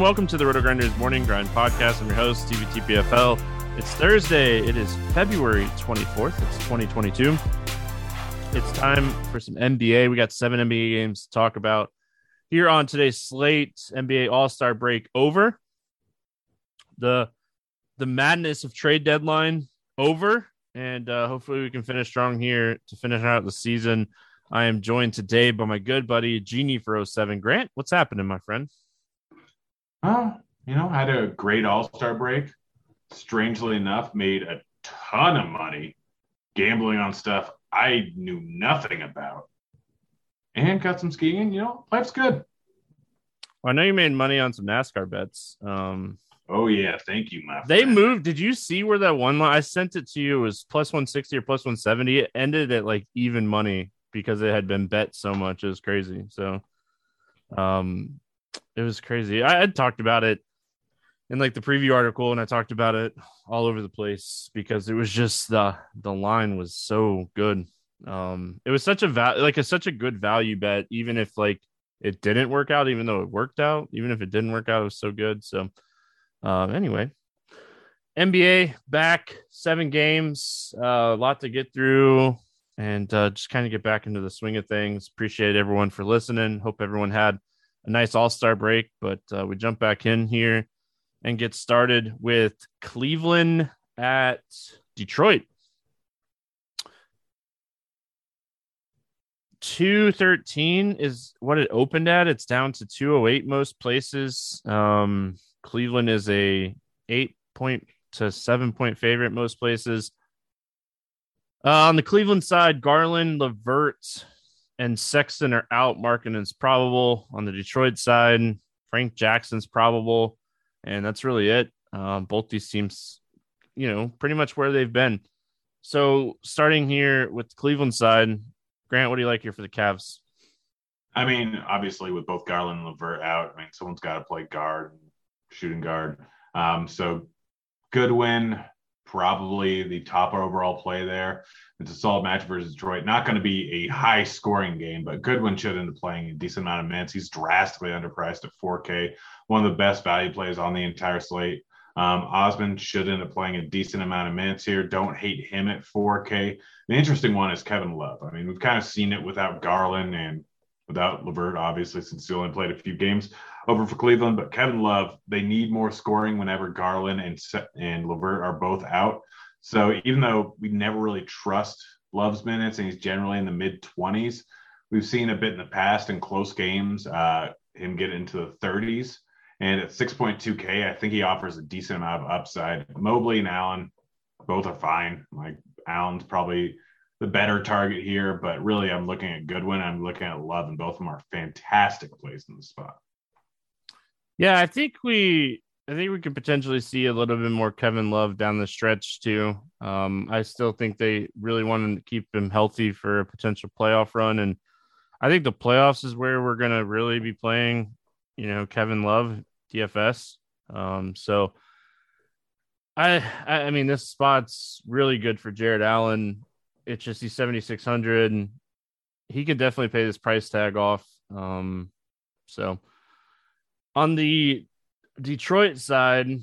Welcome to the Roto Grinders Morning Grind Podcast. I'm your host, TVTPFL. It's Thursday. It is February 24th. It's 2022. It's time for some NBA. We got seven NBA games to talk about here on today's slate. NBA All Star break over. The the madness of trade deadline over, and uh, hopefully we can finish strong here to finish out the season. I am joined today by my good buddy Genie for 07. Grant, what's happening, my friend? You know, had a great All Star break. Strangely enough, made a ton of money gambling on stuff I knew nothing about, and got some skiing. You know, life's good. Well, I know you made money on some NASCAR bets. Um, oh yeah, thank you, my. They friend. moved. Did you see where that one line? I sent it to you. It was plus one sixty or plus one seventy. It ended at like even money because it had been bet so much. It was crazy. So, um, it was crazy. I had talked about it in like the preview article, and I talked about it all over the place because it was just the the line was so good. Um, it was such a val- like a such a good value bet, even if like it didn't work out, even though it worked out, even if it didn't work out, it was so good. So, um, anyway, NBA back seven games, uh, a lot to get through, and uh, just kind of get back into the swing of things. Appreciate everyone for listening. Hope everyone had a nice All Star break, but uh, we jump back in here and get started with Cleveland at Detroit. 213 is what it opened at. It's down to 208 most places. Um, Cleveland is a eight point to seven point favorite most places. Uh, on the Cleveland side, Garland, Levert, and Sexton are out. Markkanen's probable. On the Detroit side, Frank Jackson's probable, and that's really it. Um, both these teams, you know, pretty much where they've been. So starting here with the Cleveland side, Grant, what do you like here for the Cavs? I mean, obviously, with both Garland and Levert out, I mean, someone's got to play guard, shooting guard. Um, so Goodwin, probably the top overall play there. It's a solid match versus Detroit. Not going to be a high scoring game, but Goodwin should end up playing a decent amount of minutes. He's drastically underpriced at 4K, one of the best value plays on the entire slate. Um, Osman should end up playing a decent amount of minutes here. Don't hate him at 4K. The interesting one is Kevin Love. I mean, we've kind of seen it without Garland and without Levert, obviously, since he only played a few games over for Cleveland. But Kevin Love, they need more scoring whenever Garland and and Levert are both out. So even though we never really trust Love's minutes and he's generally in the mid 20s, we've seen a bit in the past in close games uh, him get into the 30s. And at 6.2K, I think he offers a decent amount of upside. Mobley and Allen both are fine. Like Allen's probably the better target here, but really I'm looking at Goodwin. I'm looking at Love, and both of them are fantastic plays in the spot. Yeah, I think we I think we could potentially see a little bit more Kevin Love down the stretch too. Um, I still think they really want to keep him healthy for a potential playoff run, and I think the playoffs is where we're gonna really be playing. You know, Kevin Love, DFS. Um, so I, I mean, this spot's really good for Jarrett Allen. It's just he's 7,600. He could definitely pay this price tag off. Um, so on the Detroit side,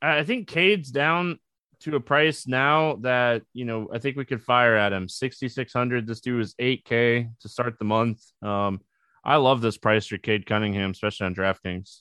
I think Cade's down to a price now that, you know, I think we could fire at him 6,600. This dude is 8K to start the month. Um, I love this price for Cade Cunningham, especially on DraftKings.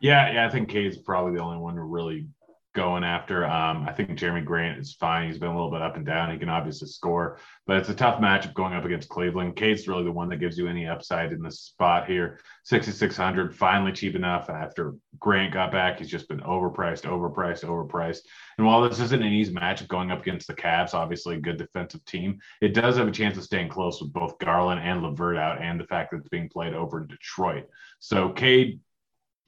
Yeah, yeah, I think Cade's probably the only one to really going after. Um, I think Jerami Grant is fine. He's been a little bit up and down. He can obviously score, but it's a tough matchup going up against Cleveland. Cade's really the one that gives you any upside in this spot here. 6,600, finally cheap enough after Grant got back. He's just been overpriced, overpriced, overpriced. And while this isn't an easy matchup going up against the Cavs, obviously a good defensive team, it does have a chance of staying close with both Garland and Levert out and the fact that it's being played over in Detroit. So Cade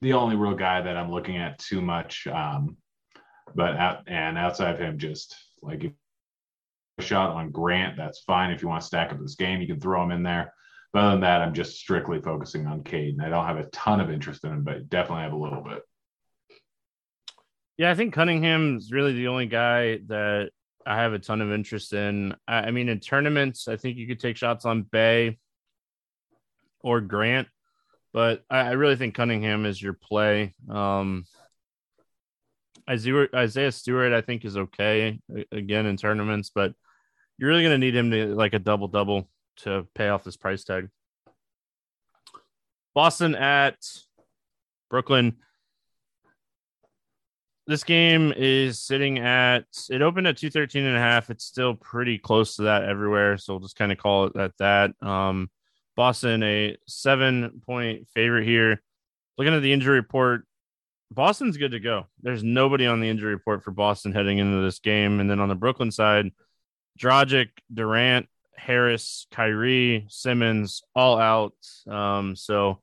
the only real guy that I'm looking at too much. Um, but out, and outside of him, just like a shot on Grant, that's fine. If you want to stack up this game, you can throw him in there. But other than that, I'm just strictly focusing on Cade. And I don't have a ton of interest in him, but definitely have a little bit. Yeah, I think Cunningham's really the only guy that I have a ton of interest in. I, I mean, in tournaments, I think you could take shots on Bey or Grant but I, I really think Cunningham is your play. Um, Isaiah, Stewart, I think, is okay again in tournaments, but you're really going to need him to like a double double to pay off this price tag. Boston at Brooklyn. This game is sitting at it opened at 213 and a half. It's still pretty close to that everywhere. So we'll just kind of call it at that. Um, Boston a seven point favorite here. Looking at the injury report, Boston's good to go. There's nobody on the injury report for Boston heading into this game. And then on the Brooklyn side, Dragic, Durant, Harris, Kyrie, Simmons, all out. Um, so,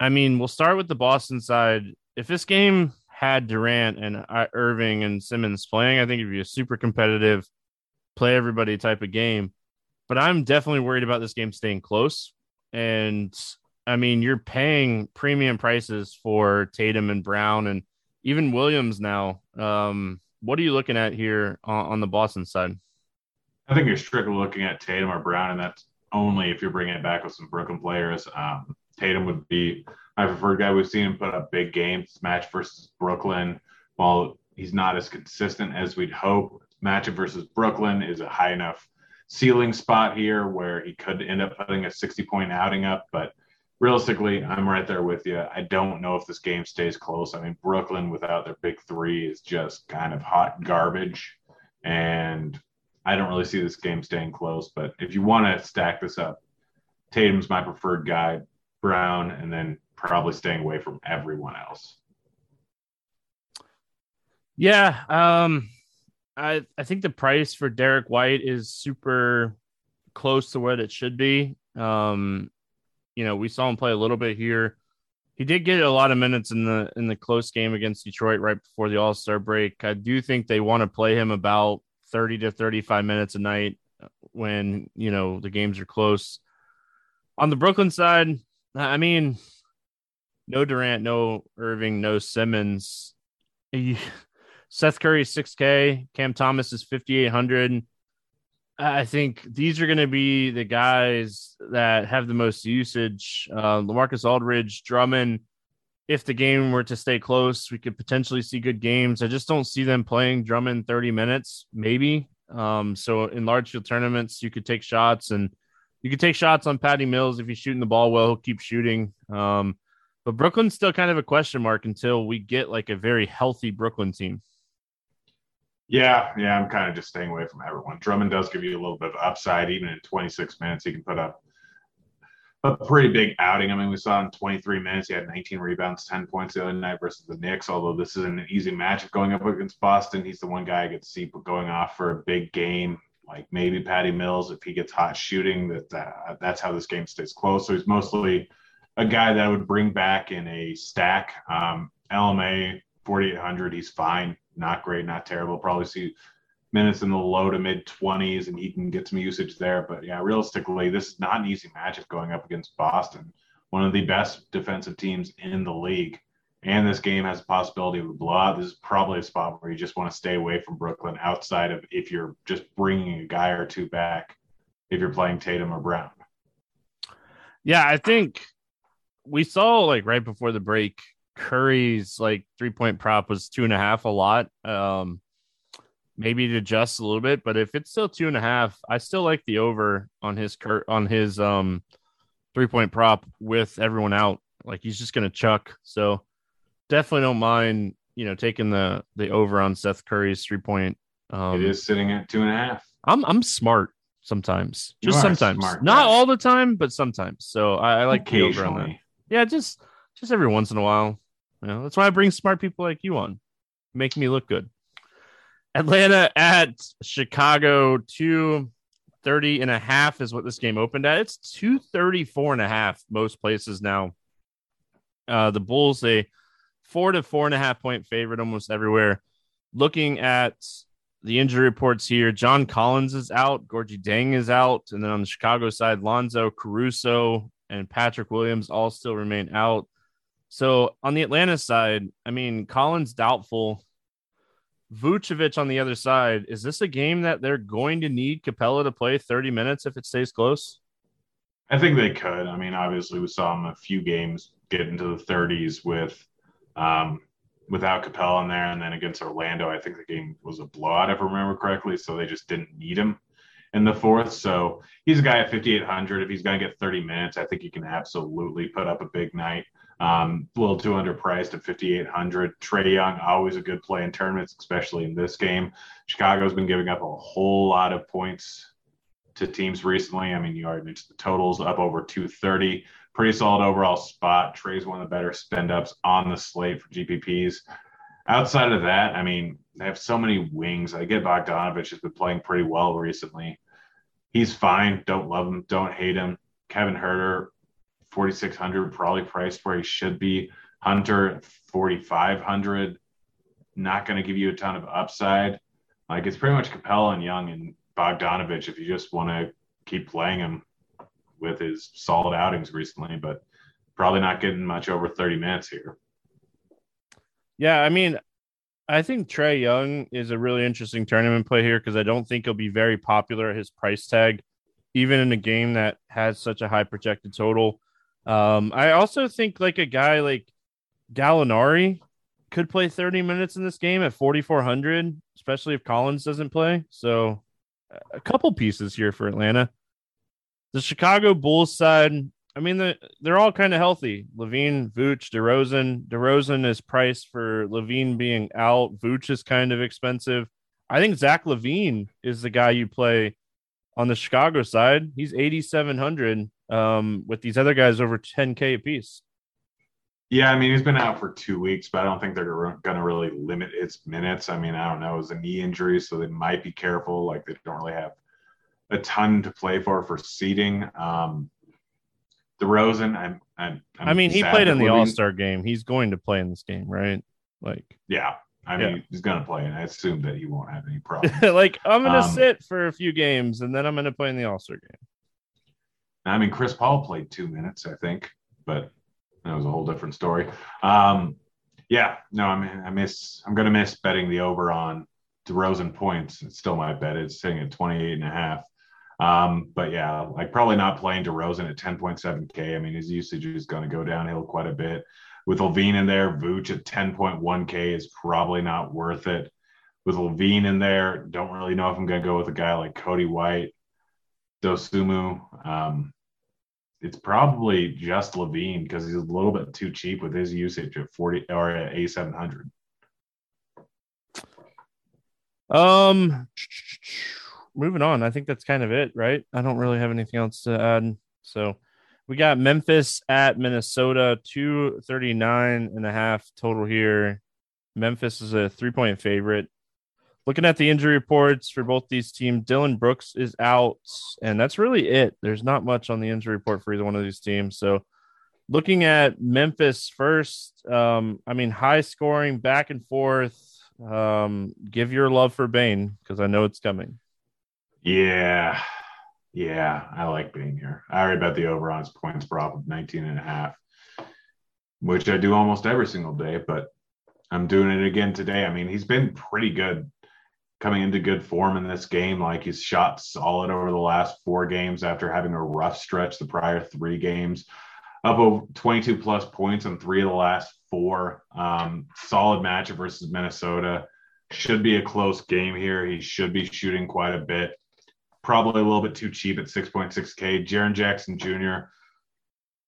I mean, we'll start with the Boston side. If this game had Durant and uh, Irving and Simmons playing, I think it'd be a super competitive, play everybody type of game but I'm definitely worried about this game staying close. And I mean, you're paying premium prices for Tatum and Brown and even Williams now. Um, what are you looking at here on, on, the Boston side? I think you're strictly looking at Tatum or Brown, and that's only if you're bringing it back with some Brooklyn players. Um, Tatum would be my preferred guy. We've seen him put up big games, match versus Brooklyn. While he's not as consistent as we'd hope, matchup versus Brooklyn is a high enough ceiling spot here where he could end up putting a 60 point outing up. But realistically, I'm right there with you. I don't know if this game stays close. I mean, Brooklyn without their big three is just kind of hot garbage. And I don't really see this game staying close. But if you want to stack this up, Tatum's my preferred guy, Brown, and then probably staying away from everyone else. Yeah. Um, I I think the price for Derrick White is super close to what it should be. Um, you know, we saw him play a little bit here. He did get a lot of minutes in the in the close game against Detroit right before the All Star break. I do think they want to play him about thirty to thirty five minutes a night when you know the games are close. On the Brooklyn side, I mean, no Durant, no Irving, no Simmons. Seth Curry is 6K. Cam Thomas is 5,800. I think these are going to be the guys that have the most usage. Uh, Lamarcus Aldridge, Drummond. If the game were to stay close, we could potentially see good games. I just don't see them playing Drummond 30 minutes, maybe. Um, so in large field tournaments, you could take shots and you could take shots on Patty Mills if he's shooting the ball well. He'll keep shooting. Um, but Brooklyn's still kind of a question mark until we get like a very healthy Brooklyn team. Yeah, yeah, I'm kind of just staying away from everyone. Drummond does give you a little bit of upside, even in 26 minutes. He can put up a pretty big outing. I mean, we saw in 23 minutes, he had 19 rebounds, 10 points the other night versus the Knicks. Although this isn't an easy matchup going up against Boston, he's the one guy I could see going off for a big game, like maybe Patty Mills if he gets hot shooting. That, that that's how this game stays close. So he's mostly a guy that I would bring back in a stack. Um, LMA 4800, he's fine not great, not terrible. Probably see minutes in the low to mid 20s, and he can get some usage there. But yeah, realistically, this is not an easy matchup going up against Boston, one of the best defensive teams in the league. And this game has a possibility of a blowout. This is probably a spot where you just want to stay away from Brooklyn outside of if you're just bringing a guy or two back, if you're playing Tatum or Brown. Yeah, I think we saw like right before the break, Curry's like three point prop was two and a half a lot. Um, maybe to adjust a little bit, but if it's still two and a half, I still like the over on his cur- on his um three point prop with everyone out. Like he's just gonna chuck. So definitely don't mind, you know, taking the the over on Seth Curry's three point. Um, it is sitting at two and a half. I'm I'm smart sometimes, just sometimes, smart, not all the time, but sometimes. So I, I like the over on that. Yeah, just just every once in a while. You know, that's why I bring smart people like you on, make me look good. Atlanta at Chicago, 230 and a half is what this game opened at. It's 234 and a half most places now. Uh, the Bulls, a four to four and a half point favorite almost everywhere. Looking at the injury reports here, John Collins is out, Gorgui Dieng is out, and then on the Chicago side, Lonzo Caruso and Patrick Williams all still remain out. So on the Atlanta side, I mean, Collins doubtful. Vucevic on the other side. Is this a game that they're going to need Capela to play 30 minutes if it stays close? I think they could. I mean, obviously, we saw him a few games get into the 30s with um, without Capela in there, and then against Orlando, I think the game was a blowout if I remember correctly. So they just didn't need him in the fourth. So he's a guy at 5,800. If he's going to get 30 minutes, I think he can absolutely put up a big night. Um, a little too underpriced at 5,800. Trae Young, always a good play in tournaments, especially in this game. Chicago's been giving up a whole lot of points to teams recently. I mean, you already mentioned the totals up over 230. Pretty solid overall spot. Trae's one of the better spend ups on the slate for GPPs. Outside of that, I mean, they have so many wings. I get Bogdanovic has been playing pretty well recently. He's fine. Don't love him. Don't hate him. Kevin Huerter 4600 probably priced where he should be. Hunter 4500 not going to give you a ton of upside. Like it's pretty much Capela and Young and Bogdanovic if you just want to keep playing him with his solid outings recently, but probably not getting much over 30 minutes here. Yeah, I mean, I think Trae Young is a really interesting tournament play here because I don't think he'll be very popular at his price tag, even in a game that has such a high projected total. Um, I also think like a guy like Gallinari could play 30 minutes in this game at 4,400, especially if Collins doesn't play. So a couple pieces here for Atlanta. The Chicago Bulls side, I mean, the, they're all kind of healthy. LaVine, Vooch, DeRozan. DeRozan is priced for LaVine being out. Vooch is kind of expensive. I think Zach LaVine is the guy you play on the Chicago side. He's 8,700 um, with these other guys over 10K apiece. Yeah, I mean, he's been out for two weeks, but I don't think they're going to really limit his minutes. I mean, I don't know. It's a knee injury, so they might be careful. Like, they don't really have a ton to play for for seeding. Um, DeRozan, I'm, I'm, I'm i mean, he played in the All Star game. He's going to play in this game, right? Like, yeah, I mean, yeah. he's going to play, and I assume that he won't have any problem. like, I'm going to um, sit for a few games, and then I'm going to play in the All Star game. I mean, Chris Paul played two minutes, I think, but that was a whole different story. Um, yeah, no, I mean, I miss, I'm going to miss betting the over on DeRozan points. It's still my bet. It's sitting at 28 and a half. Um, but yeah, like probably not playing DeRozan at 10.7K. I mean, his usage is going to go downhill quite a bit. With LaVine in there, Vooch at 10.1K is probably not worth it. With LaVine in there, don't really know if I'm going to go with a guy like Coby White, Dosunmu. Um, it's probably just LaVine because he's a little bit too cheap with his usage at 40 or at A700. Um, moving on. I think that's kind of it, right? I don't really have anything else to add. So we got Memphis at Minnesota, 239 and a half total here. Memphis is a three point favorite looking at the injury reports for both these teams, Dillon Brooks is out, and that's really it. There's not much on the injury report for either one of these teams. So, looking at Memphis first, um, I mean, high scoring, back and forth. Um, give your love for Bane because I know it's coming. Yeah. Yeah, I like Bane here. I already bet the over on his points prop of 19 and a half, which I do almost every single day, but I'm doing it again today. I mean, he's been pretty good coming into good form in this game. Like he's shot solid over the last four games after having a rough stretch the prior three games. Up over 22 plus points in three of the last four. Um, solid match versus Minnesota. Should be a close game here. He should be shooting quite a bit probably a little bit too cheap at 6.6K. Jaren Jackson Jr.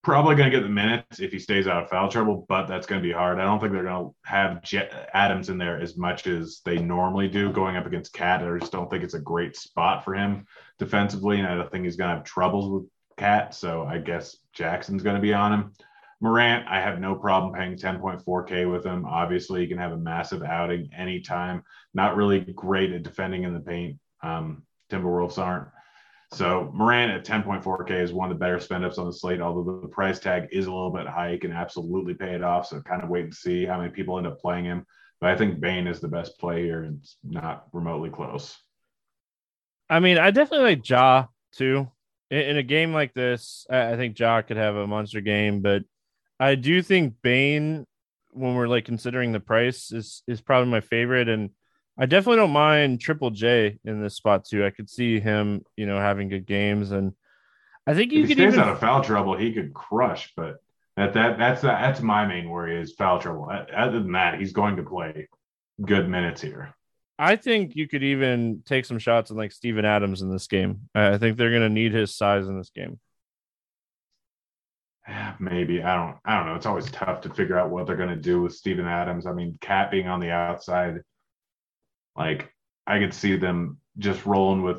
probably going to get the minutes if he stays out of foul trouble, but that's going to be hard. I don't think they're going to have J- Adams in there as much as they normally do going up against Cat. I just don't think it's a great spot for him defensively, and I don't think he's going to have troubles with Cat. So I guess Jackson's going to be on him. Morant, I have no problem paying 10.4K with him. Obviously, he can have a massive outing anytime. Not really great at defending in the paint. Um, Timberwolves aren't. So Morant at 10.4K is one of the better spend ups on the slate, although the price tag is a little bit high. You can absolutely pay it off. So kind of wait and see how many people end up playing him. But I think Bane is the best play here and it's not remotely close. I mean, I definitely like Ja too. In, in a game like this, I, I think Ja could have a monster game, but I do think Bane, when we're like considering the price, is is probably my favorite. And I definitely don't mind Triple J in this spot too. I could see him, you know, having good games, and I think you if he could stays even out of foul trouble, he could crush. But that that that's that's my main worry is foul trouble. Other than that, he's going to play good minutes here. I think you could even take some shots on like Steven Adams in this game. I think they're going to need his size in this game. Maybe I don't. I don't know. It's always tough to figure out what they're going to do with Steven Adams. I mean, Cat being on the outside like I could see them just rolling with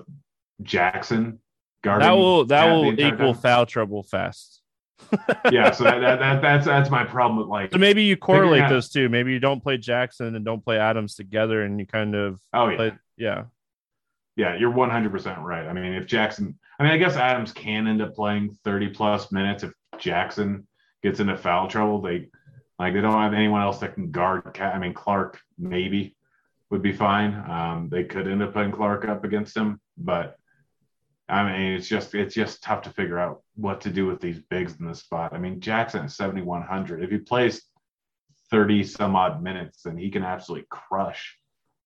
Jackson. That will that will equal time. foul trouble fast. yeah, so that, that, that, that's that's my problem with like. So maybe you correlate those two. Maybe you don't play Jackson and don't play Adams together, and you kind of oh yeah play, yeah yeah you're 100 percent right. I mean, if Jackson, I mean, I guess Adams can end up playing 30 plus minutes if Jackson gets into foul trouble. They like they don't have anyone else that can guard. I mean, Clark maybe, would be fine. Um, they could end up putting Clark up against him, but I mean, it's just it's just tough to figure out what to do with these bigs in this spot. I mean, Jackson at 7100. If he plays 30 some odd minutes, then he can absolutely crush.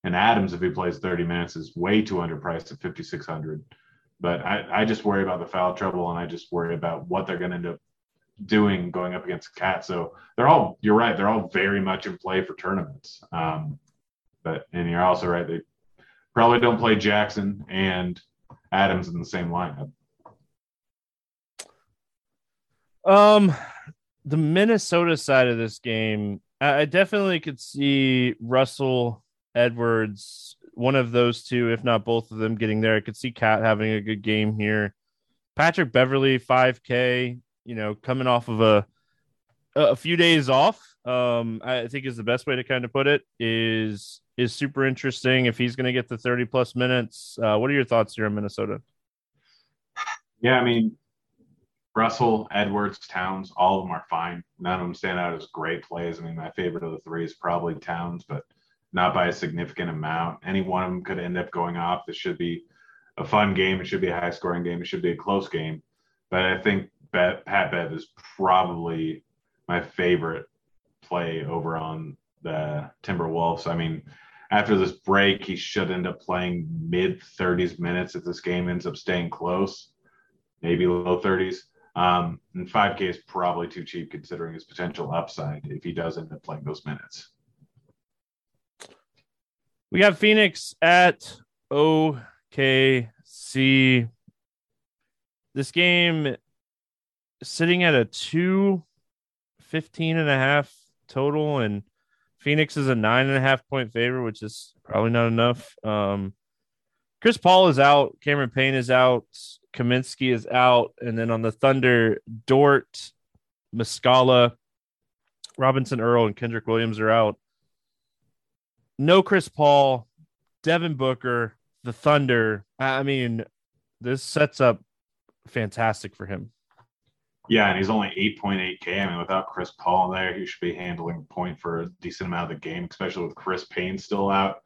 And Adams, if he plays 30 minutes, is way too underpriced at 5600. But I, I just worry about the foul trouble, and I just worry about what they're going to end up doing going up against Cat. So they're all, you're right, they're all very much in play for tournaments. Um, but and you're also right; they probably don't play Jackson and Adams in the same lineup. Um, the Minnesota side of this game, I definitely could see Russell Edwards, one of those two, if not both of them, getting there. I could see Cat having a good game here. Patrick Beverley, 5K, you know, coming off of a a few days off. Um, I think is the best way to kind of put it. Is is super interesting if he's going to get the 30 plus minutes. Uh, what are your thoughts here in Minnesota? Yeah, I mean, Russell, Edwards, Towns, all of them are fine. None of them stand out as great plays. I mean, my favorite of the three is probably Towns, but not by a significant amount. Any one of them could end up going off. This should be a fun game. It should be a high scoring game. It should be a close game. But I think Bet, Pat Bev is probably my favorite play over on the Timberwolves. I mean, after this break, he should end up playing mid 30s minutes if this game ends up staying close, maybe low 30s. Um, and 5K is probably too cheap considering his potential upside if he does end up playing those minutes. We got Phoenix at OKC. This game sitting at a 215 and a half total and Phoenix is a nine and a half point favorite, which is probably not enough. Um, Chris Paul is out, Cameron Payne is out, Kaminsky is out, and then on the Thunder, Dort, Muscala, Robinson Earl, and Kenrich Williams are out. No Chris Paul, Devin Booker, the Thunder. I mean, this sets up fantastic for him. Yeah, and he's only 8.8K. I mean, without Chris Paul in there, he should be handling point for a decent amount of the game, especially with Chris Payne still out.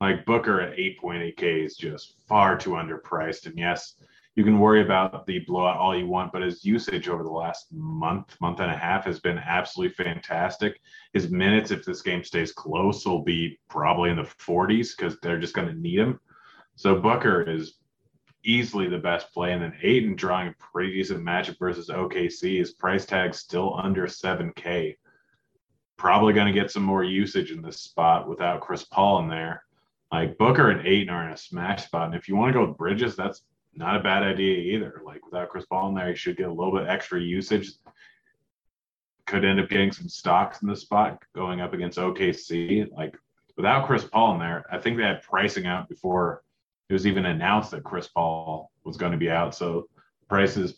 Like Booker at 8.8K is just far too underpriced. And yes, you can worry about the blowout all you want, but his usage over the last month, month and a half has been absolutely fantastic. His minutes, if this game stays close, will be probably in the 40s because they're just going to need him. So Booker is easily the best play. And then Ayton drawing a pretty decent matchup versus OKC. His price tag still under 7K. Probably going to get some more usage in this spot without Chris Paul in there. Like Booker and Ayton are in a smash spot. And if you want to go with Bridges, that's not a bad idea either. Like without Chris Paul in there, you should get a little bit extra usage. Could end up getting some stocks in the spot going up against OKC. Like without Chris Paul in there, I think they had pricing out before it was even announced that Chris Paul was going to be out. So prices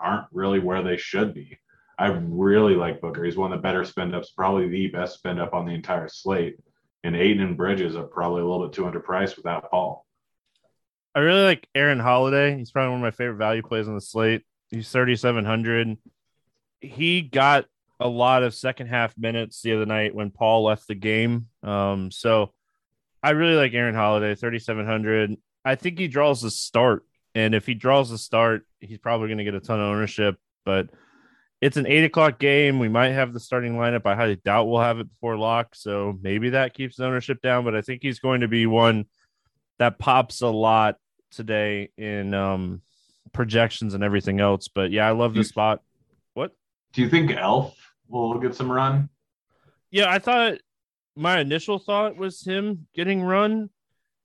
aren't really where they should be. I really like Booker. He's one of the better spend ups, probably the best spend up on the entire slate. And Ayton and Bridges are probably a little bit too underpriced without Paul. I really like Aaron Holiday. He's probably one of my favorite value plays on the slate. He's 3,700. He got a lot of second half minutes the other night when Paul left the game. Um, so I really like Aaron Holiday, 3,700. I think he draws the start. And if he draws the start, he's probably going to get a ton of ownership. But it's an eight o'clock game. We might have the starting lineup. I highly doubt we'll have it before lock. So maybe that keeps the ownership down. But I think he's going to be one that pops a lot today in um, projections and everything else. But yeah, I love the spot. What? Do you think Elf will get some run? Yeah, I thought my initial thought was him getting run,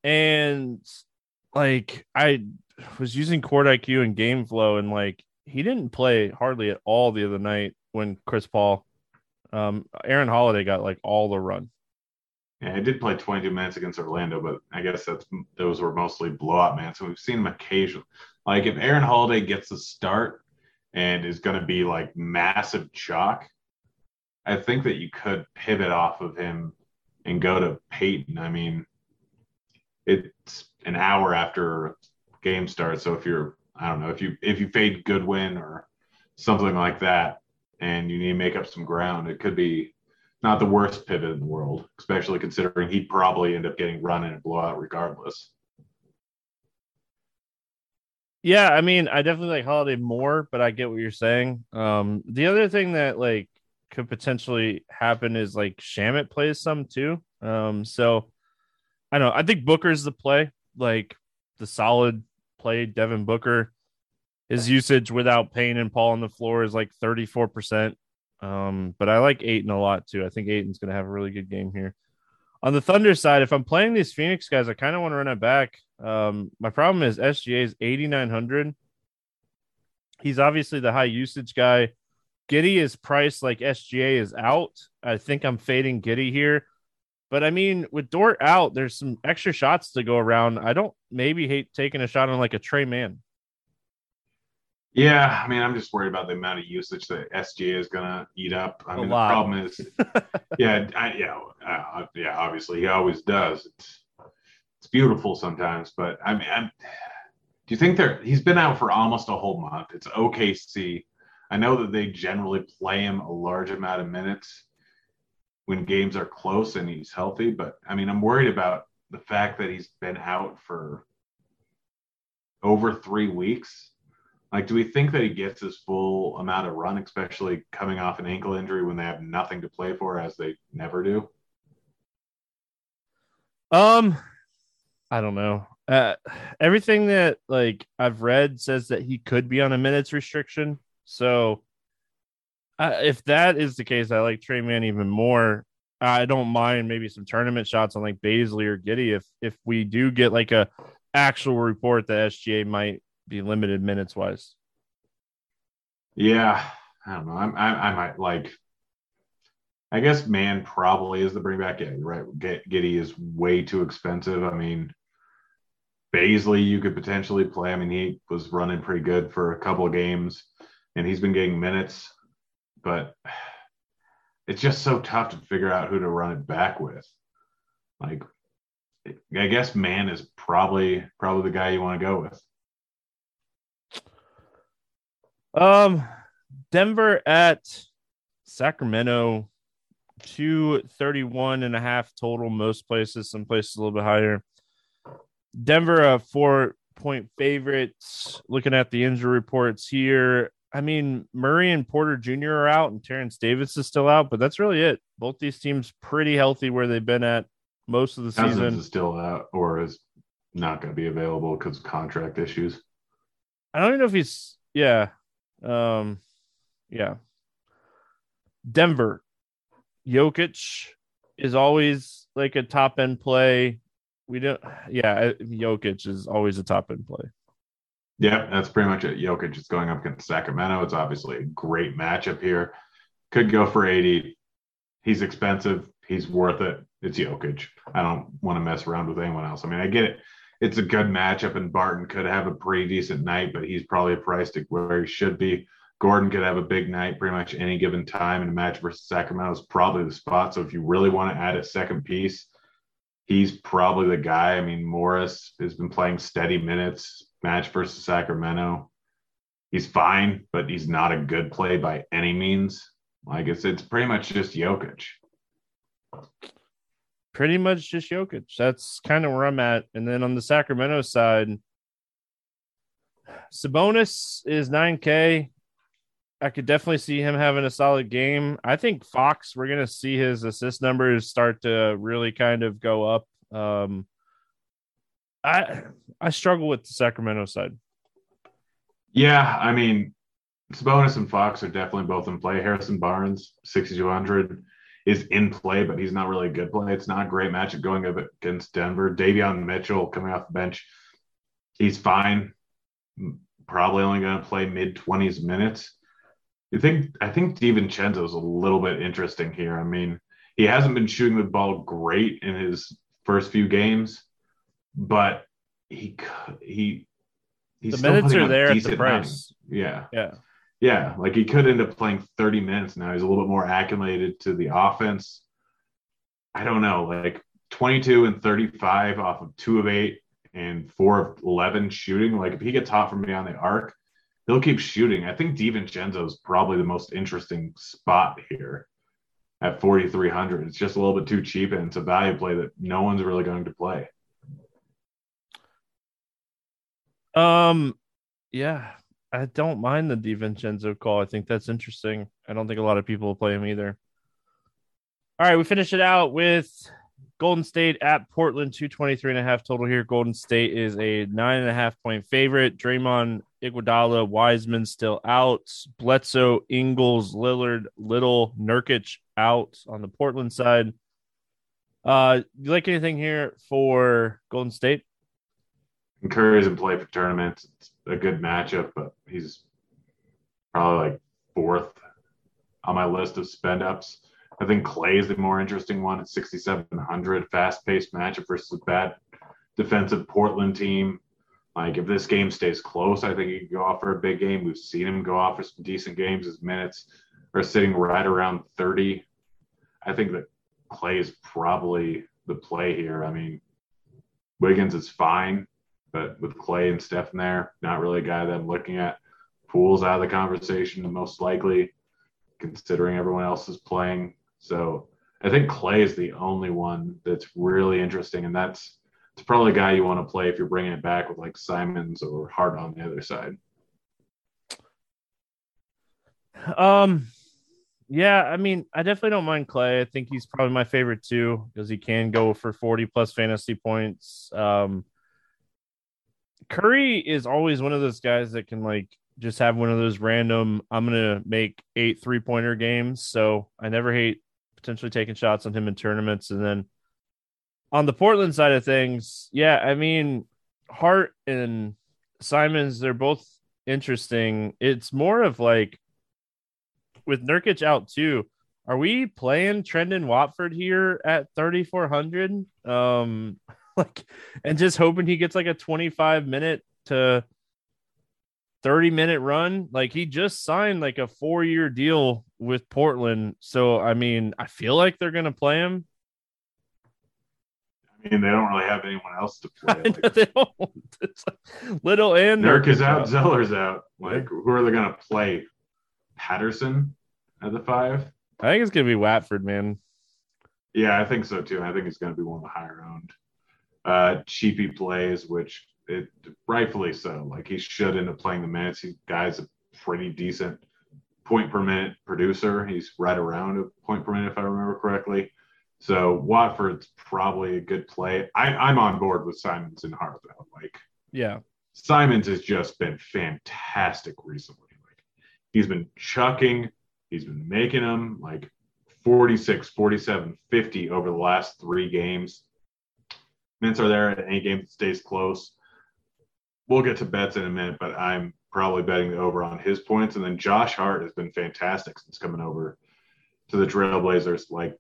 and like I was using Court IQ and Game Flow, and like he didn't play hardly at all the other night when Chris Paul, um, Aaron Holiday got like all the run. Yeah, he did play 22 minutes against Orlando, but I guess that's those were mostly blowout man. So we've seen him occasionally. Like if Aaron Holiday gets a start and is going to be like massive chalk, I think that you could pivot off of him and go to Payton. I mean, it's an hour after game starts. So if you're, I don't know, if you if you fade Goodwin or something like that, and you need to make up some ground, it could be not the worst pivot in the world, especially considering he'd probably end up getting run in a blowout regardless. Yeah, I mean, I definitely like Holiday more, but I get what you're saying. Um, the other thing that like could potentially happen is like Shamet plays some too. Um, so I don't know. I think Booker's the play, like the solid play. Devin Booker, his usage without Payne and Paul on the floor is like 34%. Um, but I like Ayton a lot too. I think Ayton's going to have a really good game here. On the Thunder side, if I'm playing these Phoenix guys, I kind of want to run it back. Um, my problem is SGA is 8,900. He's obviously the high usage guy. Giddey is priced like SGA is out. I think I'm fading Giddey here. But I mean, with Dort out, there's some extra shots to go around. I don't maybe hate taking a shot on like a Tre Mann. Yeah, I mean, I'm just worried about the amount of usage that SGA is going to eat up. I A mean, lot. the problem is, yeah, I, yeah, uh, yeah. Obviously, he always does. It's it's beautiful sometimes, but I mean, I'm, do you think there? He's been out for almost a whole month. It's OKC. I know that they generally play him a large amount of minutes when games are close and he's healthy, but I mean, I'm worried about the fact that he's been out for over three weeks. Like, do we think that he gets his full amount of run, especially coming off an ankle injury when they have nothing to play for, as they never do? Um, I don't know. Uh, everything that like I've read says that he could be on a minutes restriction. So, uh, if that is the case, I like Tre Mann even more. I don't mind maybe some tournament shots on like Bazley or Giddey if if we do get like a actual report that SGA might be limited minutes wise. Yeah, I don't know. I'm, I, I might like. I guess Mann probably is the bring back. You're right. Giddey is way too expensive. I mean, Bazley you could potentially play. I mean, he was running pretty good for a couple of games, and he's been getting minutes, but it's just so tough to figure out who to run it back with. Like, I guess Mann is probably probably the guy you want to go with. Um, Denver at Sacramento, 231 and a half total, most places, some places a little bit higher. Denver, a four point favorites. Looking at the injury reports here, I mean, Murray and Porter Jr. are out, and Terrence Davis is still out, but that's really it. Both these teams pretty healthy where they've been at most of the Cousins season. is still out or is not going to be available because of contract issues. I don't even know if he's yeah. Um yeah. Denver. Jokic is always like a top end play. We don't yeah, Jokic is always a top end play. Yeah, that's pretty much it. Jokic is going up against Sacramento. It's obviously a great matchup here. Could go for 80. He's expensive. He's worth it. It's Jokic. I don't want to mess around with anyone else. I mean, I get it. It's a good matchup, and Barton could have a pretty decent night, but he's probably priced to where he should be. Gordon could have a big night pretty much any given time, and a match versus Sacramento is probably the spot. So if you really want to add a second piece, he's probably the guy. I mean, Morris has been playing steady minutes, match versus Sacramento. He's fine, but he's not a good play by any means. Like it's it's pretty much just Jokic. Pretty much just Jokic. That's kind of where I'm at. And then on the Sacramento side, Sabonis is 9K. I could definitely see him having a solid game. I think Fox, we're going to see his assist numbers start to really kind of go up. Um, I I struggle with the Sacramento side. Yeah, I mean, Sabonis and Fox are definitely both in play. Harrison Barnes, 6,200, is in play, but he's not really a good play. It's not a great matchup going up against Denver. Davion Mitchell coming off the bench, he's fine. Probably only going to play mid 20s minutes. You think I think DiVincenzo is a little bit interesting here. I mean, he hasn't been shooting the ball great in his first few games, but he he he's the minutes are there at the price. Yeah, yeah, yeah. Like he could end up playing 30 minutes now. He's a little bit more acclimated to the offense. I don't know, like 22 and 35 off of two of eight and four of 11 shooting. Like if he gets hot from beyond the arc, he'll keep shooting. I think DiVincenzo is probably the most interesting spot here at 4,300. It's just a little bit too cheap, and it's a value play that no one's really going to play. Um, yeah, I don't mind the DiVincenzo call. I think that's interesting. I don't think a lot of people play him either. All right, we finish it out with Golden State at Portland, 223 and a half total here. Golden State is a nine and a half point favorite. Draymond, Iguodala, Wiseman still out. Bledsoe, Ingles, Lillard, Little, Nurkic out on the Portland side. Uh, you like anything here for Golden State? Curry isn't play for tournaments. It's a good matchup, but he's probably like fourth on my list of spend ups. I think Klay is the more interesting one at 6,700, fast paced matchup versus a bad defensive Portland team. Like if this game stays close, I think he could go off for a big game. We've seen him go off for some decent games. His minutes are sitting right around 30. I think that Klay is probably the play here. I mean, Wiggins is fine, but with Klay and Steph in there, not really a guy that I'm looking at. Poole's out of the conversation, most likely, considering everyone else is playing. So I think Klay is the only one that's really interesting, and that's it's probably a guy you want to play if you're bringing it back with like Simons or Hart on the other side. Um, yeah, I mean, I definitely don't mind Klay. I think he's probably my favorite too because he can go for 40 plus fantasy points. Um, Curry is always one of those guys that can like just have one of those random I'm gonna make eight three pointer games. So I never hate potentially taking shots on him in tournaments. And then on the Portland side of things, yeah, I mean, Hart and Simons, they're both interesting. It's more of like with Nurkic out too. Are we playing Trendon Watford here at 3,400? Um, like, and just hoping he gets like a 25 minute to 30 minute run. Like he just signed like a four year deal with Portland. So, I mean, I feel like they're going to play him. I mean, they don't really have anyone else to play. Like, they don't. It's like Little and Nurk is out, Zeller's out. Like, who are they going to play? Patterson at the five. I think it's gonna be Watford, man. Yeah, I think so too. I think it's going to be one of the higher owned uh, cheapy plays, which it rightfully so. Like he should end up playing the minutes. He guy's a pretty decent point per minute producer. He's right around a point per minute if I remember correctly. So Watford's probably a good play. I, I'm on board with Simons and Hart though. Like Yeah. Simons has just been fantastic recently. Like he's been chucking, he's been making them like 46, 47, 50 over the last three games. Mints are there at any game that stays close. We'll get to bets in a minute, but I'm probably betting over on his points. And then Josh Hart has been fantastic since coming over to the Trailblazers, like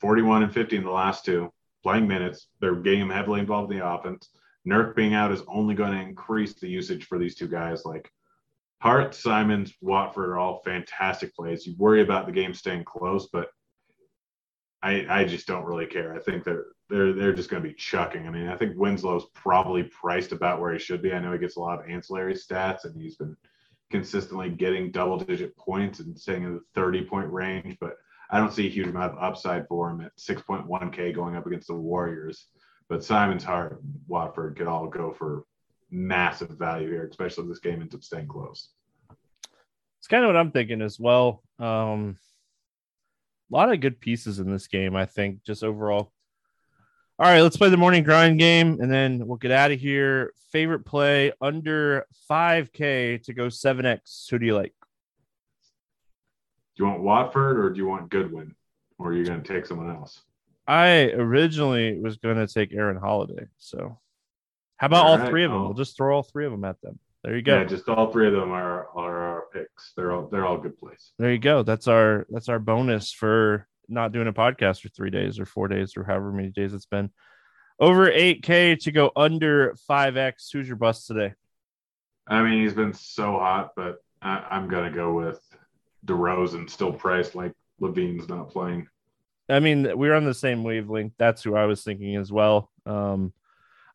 41 and 50 in the last two, playing minutes. They're getting him heavily involved in the offense. Nurk being out is only going to increase the usage for these two guys. Like Hart, Simons, Watford are all fantastic plays. You worry about the game staying close, but I I just don't really care. I think they're they're they're just going to be chucking. I mean, I think Winslow's probably priced about where he should be. I know he gets a lot of ancillary stats, and he's been consistently getting double digit points and staying in the 30 point range, but I don't see a huge amount of upside for him at 6.1K going up against the Warriors. But Simons, Hart, Watford could all go for massive value here, especially if this game ends up staying close. It's kind of what I'm thinking as well. Um, a lot of good pieces in this game, I think, just overall. All right, let's play the morning grind game and then we'll get out of here. Favorite play under 5K to go 7X. Who do you like? Do you want Watford or do you want Goodwin? Or are you going to take someone else? I originally was going to take Aaron Holiday. So, how about all, All right, three of them? I'll- We'll just throw all three of them at them. There you go. Yeah, just all three of them are, are our picks. They're all they're all good plays. there you go. That's our that's our bonus for not doing a podcast for three days or four days or however many days it's been. Over 8K to go under 5X. Who's your bust today? I mean, he's been so hot, but I, I'm gonna go with DeRozan, still priced like LaVine's not playing. I mean, we're on the same wavelength. That's who I was thinking as well. Um,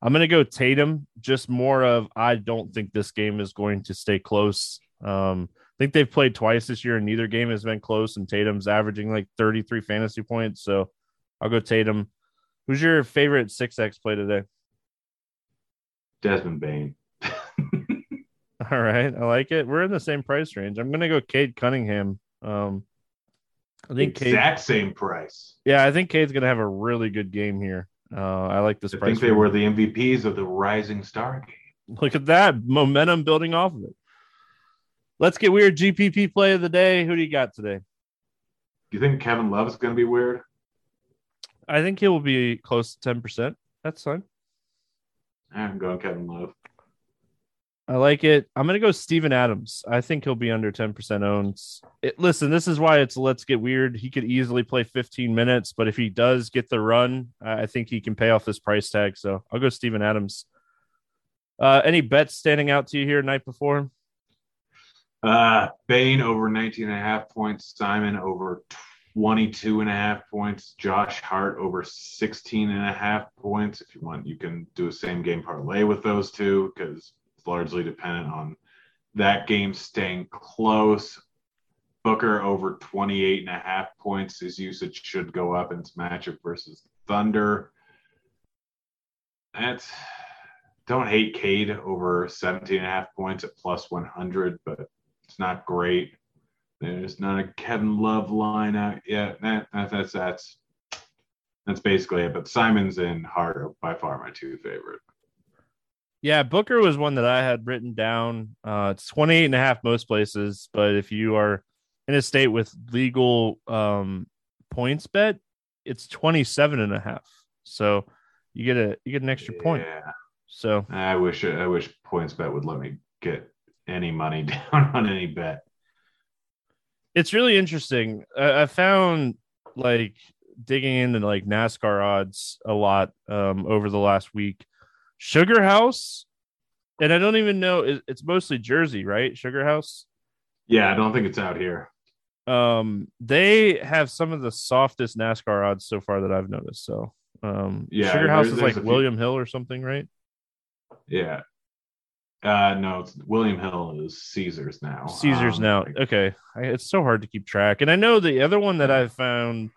I'm going to go Tatum, just more of I don't think this game is going to stay close. Um, think they've played twice this year and neither game has been close, and Tatum's averaging like 33 fantasy points. So I'll go Tatum. Who's your favorite 6X play today? Desmond Bane. All right. I like it. We're in the same price range. I'm going to go Cade Cunningham. Um, I think Cade, exact same price. yeah, I think Cade's going to have a really good game here. Uh, I like this I price. think they range. were the MVPs of the Rising Star game. Look at that momentum building off of it. Let's get weird GPP play of the day. Who do you got today? Do you think Kevin Love is going to be weird? I think he will be close to 10%. That's fine. I'm going Kevin Love. I like it. I'm going to go Steven Adams. I think he'll be under 10% owned. It, listen, this is why it's let's get weird. He could easily play 15 minutes, but if he does get the run, I I think he can pay off this price tag. So I'll go Steven Adams. Uh, any bets standing out to you here night before? Uh, Bane over 19 and a half points. Simon over 22 and a half points. Josh Hart over 16 and a half points. If you want, you can do a same game parlay with those two because it's largely dependent on that game staying close. Booker over 28 and a half points. His usage should go up in its matchup versus Thunder. That's don't hate Cade over 17 and a half points at plus 100, but it's not great. There's not a Kevin Love line out yet. That, that, that's that's that's basically it. But Simons and Hart are by far my two favorite. Yeah, Booker was one that I had written down. Uh, it's 28 and a half most places, but if you are in a state with legal um, PointsBet, it's 27 and a half. So you get a you get an extra point. Yeah, So I wish I wish PointsBet would let me get any money down on any bet. it's really interesting. I, I found like digging into like NASCAR odds a lot um, over the last week. SugarHouse, and I don't even know. It, it's mostly Jersey, right? SugarHouse. Yeah, I don't think it's out here. Um, they have some of the softest NASCAR odds so far that I've noticed. So, um, Yeah, SugarHouse is like few- William Hill or something, right? Yeah. Uh, no, it's William Hill is Caesars now. Caesars Um, now. like- Okay, I, it's so hard to keep track. And I know the other one that I found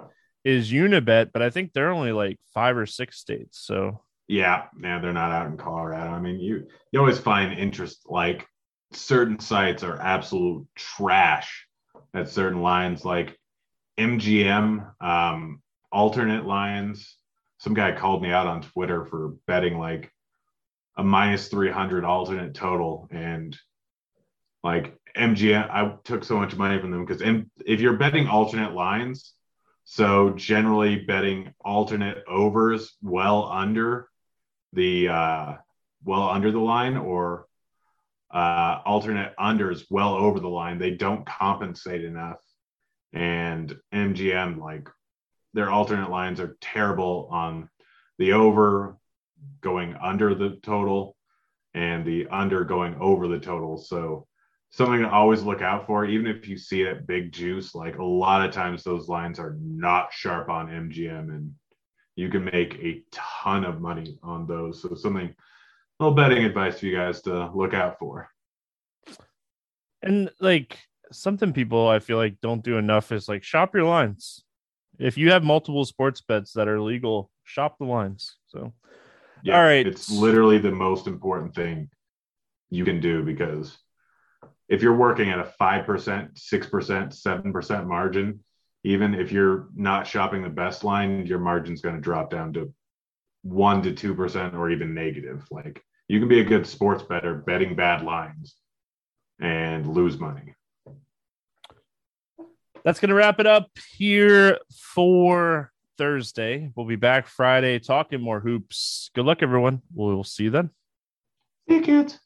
is Unibet, but I think they're only like five or six states. So Yeah, yeah, they're not out in Colorado. I mean, you you always find interest like certain sites are absolute trash at certain lines, like MGM, um, alternate lines. Some guy called me out on Twitter for betting like a minus three hundred alternate total, and like MGM, I took so much money from them because if you're betting alternate lines, so generally betting alternate overs well under the uh, well under the line or uh, alternate unders well over the line. They don't compensate enough, and MGM like their alternate lines are terrible on the over going under the total and the under going over the total. So something to always look out for, even if you see it big juice. Like a lot of times, those lines are not sharp on MGM, and you can make a ton of money on those. So something, little betting advice for you guys to look out for. and like something people I feel like don't do enough is like shop your lines. If you have multiple sports bets that are legal, shop the lines. So All right. it's literally the most important thing you can do because if you're working at a five percent, six percent, seven percent margin, even if you're not shopping the best line, your margin's going to drop down to one to two percent or even negative. Like you can be a good sports better betting bad lines and lose money. that's going to wrap it up here for Thursday. We'll be back Friday talking more hoops. Good luck, everyone. We'll see you then. Hey kids.